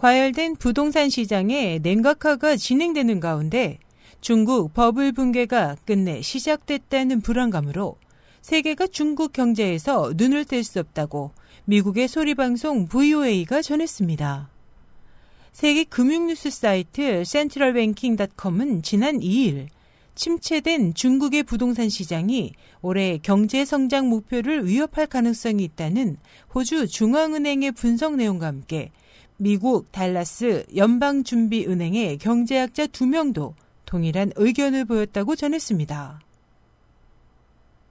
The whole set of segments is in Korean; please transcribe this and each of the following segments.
과열된 부동산 시장의 냉각화가 진행되는 가운데 중국 버블 붕괴가 끝내 시작됐다는 불안감으로 세계가 중국 경제에서 눈을 뗄 수 없다고 미국의 소리방송 VOA가 전했습니다. 세계 금융뉴스 사이트 센트럴뱅킹닷컴은 지난 2일 침체된 중국의 부동산 시장이 올해 경제 성장 목표를 위협할 가능성이 있다는 호주 중앙은행의 분석 내용과 함께 미국 달라스 연방준비은행의 경제학자 2명도 동일한 의견을 보였다고 전했습니다.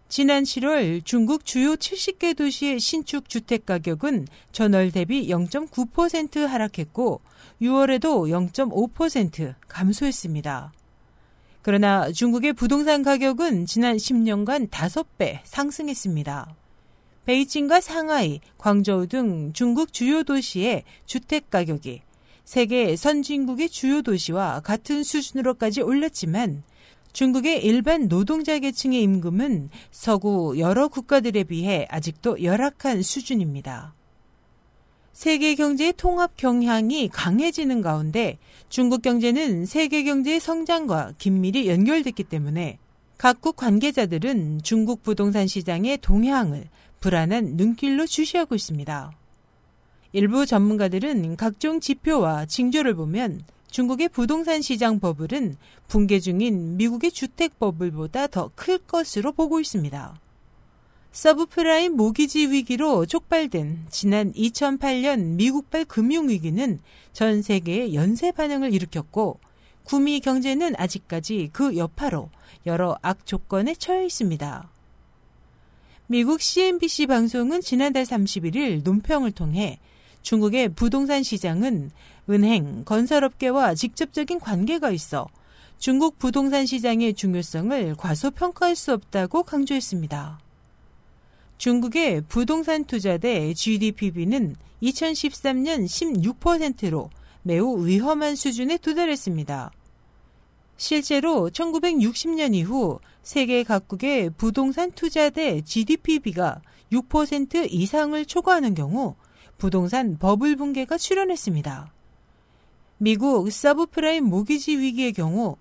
지난 7월 중국 주요 70개 도시의 신축 주택 가격은 전월 대비 0.9% 하락했고 6월에도 0.5% 감소했습니다. 그러나 중국의 부동산 가격은 지난 10년간 5배 상승했습니다. 베이징과 상하이, 광저우 등 중국 주요 도시의 주택 가격이 세계 선진국의 주요 도시와 같은 수준으로까지 올랐지만 중국의 일반 노동자 계층의 임금은 서구 여러 국가들에 비해 아직도 열악한 수준입니다. 세계 경제의 통합 경향이 강해지는 가운데 중국 경제는 세계 경제의 성장과 긴밀히 연결됐기 때문에 각국 관계자들은 중국 부동산 시장의 동향을 불안한 눈길로 주시하고 있습니다. 일부 전문가들은 각종 지표와 징조를 보면 중국의 부동산 시장 버블은 붕괴 중인 미국의 주택 버블보다 더 클 것으로 보고 있습니다. 서브프라임 모기지 위기로 촉발된 지난 2008년 미국발 금융위기는 전 세계에 연쇄 반응을 일으켰고 구미 경제는 아직까지 그 여파로 여러 악 조건에 처해 있습니다. 미국 CNBC 방송은 지난달 31일 논평을 통해 중국의 부동산 시장은 은행, 건설업계와 직접적인 관계가 있어 중국 부동산 시장의 중요성을 과소평가할 수 없다고 강조했습니다. 중국의 부동산 투자 대 GDP비는 2013년 16%로 매우 위험한 수준에 도달했습니다. 실제로 1960년 이후 세계 각국의 부동산 투자 대 GDP비가 6% 이상을 초과하는 경우 부동산 버블 붕괴가 출현했습니다. 미국 서브프라임 모기지 위기의 경우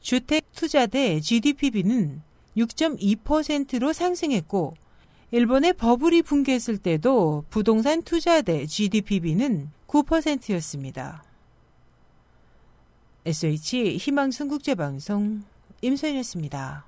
주택 투자 대 GDP비는 6.2%로 상승했고 일본의 버블이 붕괴했을 때도 부동산 투자 대 GDP비는 9%였습니다. SH 희망승국제방송 임소연이었습니다.